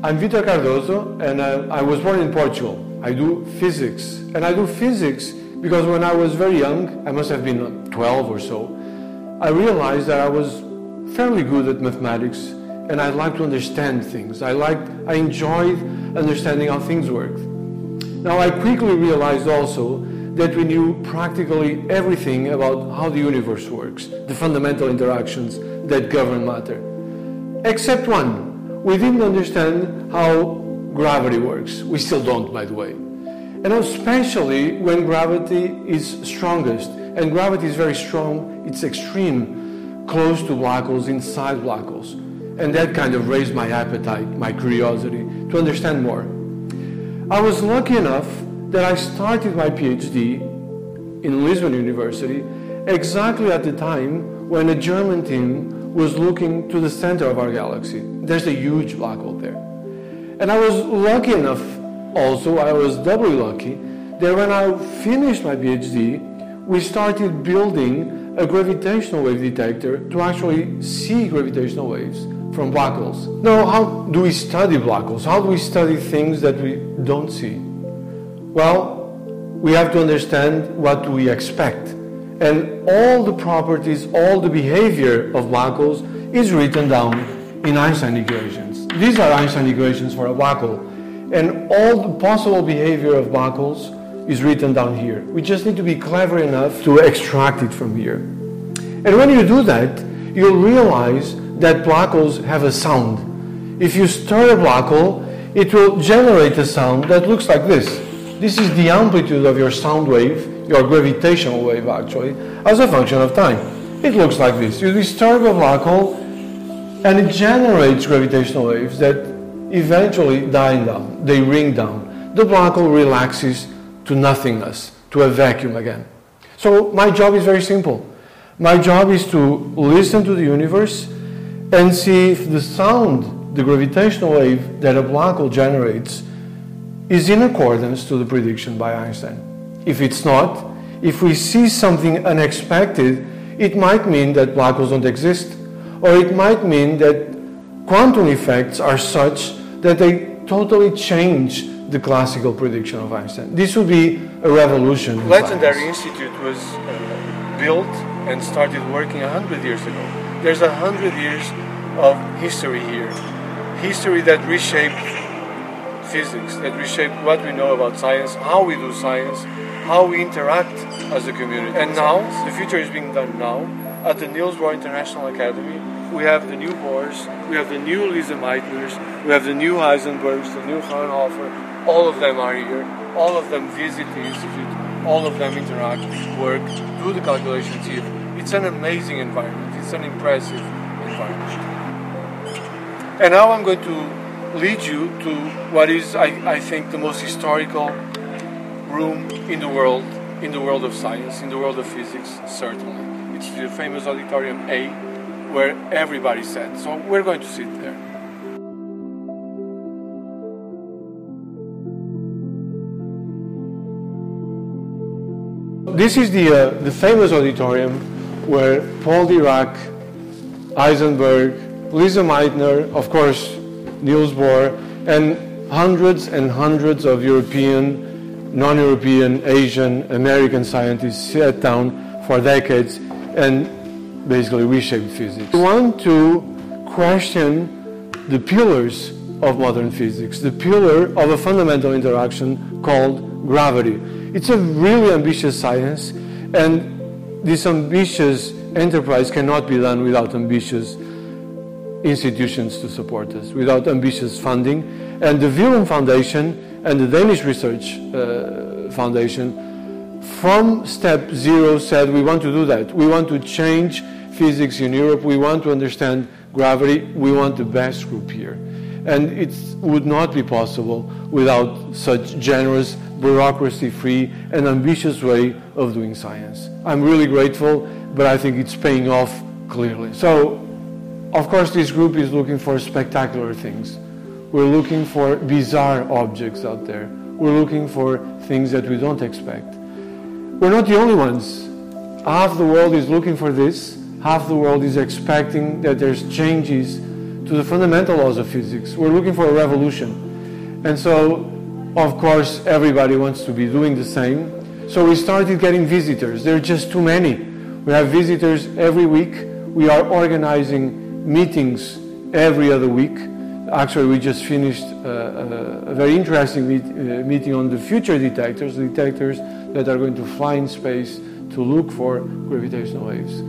I'm Vitor Cardoso, and I, I, was born in Portugal. I do physics, and I do physics because when I was very young, I must have been 12 or so, I realized that I was fairly good at mathematics, and I liked to understand things. I liked, I enjoyed understanding how things worked. Now I quickly realized also that we knew practically everything about how the universe works, the fundamental interactions that govern matter. Except one. We didn't understand how gravity works. We still don't, by the way. And especially when gravity is strongest. And gravity is very strong, it's extreme, close to black holes, inside black holes. And that kind of raised my appetite, my curiosity to understand more. I was lucky enough that I started my PhD in Lisbon University exactly at the time when a German team was looking to the center of our galaxy. There's a huge black hole there. And I was lucky enough also, I was doubly lucky, that when I finished my PhD, we started building a gravitational wave detector to actually see gravitational waves from black holes. Now, how do we study black holes? How do we study things that we don't see? Well, we have to understand what we expect. And all the properties, all the behavior of black holes is written down in Einstein equations. These are Einstein equations for a black hole. And all the possible behavior of black holes is written down here. We just need to be clever enough to extract it from here. And when you do that, you'll realize that black holes have a sound. If you stir a black hole, it will generate a sound that looks like this. This is the amplitude of your sound wave, your gravitational wave actually, as a function of time. It looks like this. You disturb a black hole and it generates gravitational waves that eventually die down. They ring down. The black hole relaxes to nothingness, to a vacuum again. So my job is very simple. My job is to listen to the universe and see if the sound, the gravitational wave that a black hole generates, is in accordance to the prediction by Einstein. If it's not, if we see something unexpected, it might mean that black holes don't exist, or it might mean that quantum effects are such that they totally change the classical prediction of Einstein. This would be a revolution. Legendary Institute was uh, built and started working 100 years ago. There's 100 years of history here. History that reshaped physics that reshape what we know about science, how we do science, how we interact as a community. And now, the future is being done now at the Niels Bohr International Academy. We have the new Bohrs, we have the new Lise Meitners, we have the new Heisenbergs, the new Fraunhofer. All of them are here. All of them visit the institute. All of them interact, work, do the calculations here. It's an amazing environment. It's an impressive environment. And now I'm going to lead you to what is, I, I think, the most historical room in the world, in the world of science, in the world of physics, certainly. It's the famous Auditorium A, where everybody sat. So we're going to sit there. This is the, uh, the famous auditorium where Paul Dirac, Heisenberg, Lise Meitner, of course, Niels Bohr, and hundreds and hundreds of European, non-European, Asian, American scientists sat down for decades and basically reshaped physics. We want to question the pillars of modern physics, the pillar of a fundamental interaction called gravity. It's a really ambitious science, and this ambitious enterprise cannot be done without ambitious institutions to support us, without ambitious funding. And the Villum Foundation and the Danish Research uh, Foundation, from step zero, said we want to do that. We want to change physics in Europe. We want to understand gravity. We want the best group here. And it would not be possible without such generous, bureaucracy free, and ambitious way of doing science. I'm really grateful, but I think it's paying off clearly. So of course, this group is looking for spectacular things. We're looking for bizarre objects out there. We're looking for things that we don't expect. We're not the only ones. Half the world is looking for this. Half the world is expecting that there's changes to the fundamental laws of physics. We're looking for a revolution. And so, of course, everybody wants to be doing the same. So we started getting visitors. There are just too many. We have visitors every week. We are organizing meetings every other week. Actually, we just finished a, a, a very interesting meet, uh, meeting on the future detectors, detectors that are going to fly in space to look for gravitational waves.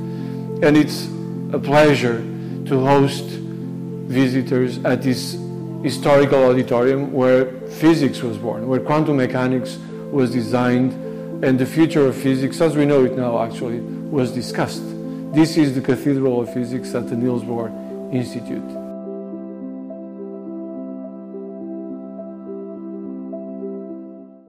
And it's a pleasure to host visitors at this historical auditorium where physics was born, where quantum mechanics was designed, and the future of physics, as we know it now, actually, was discussed. This is the Cathedral of Physics at the Niels Bohr Institute.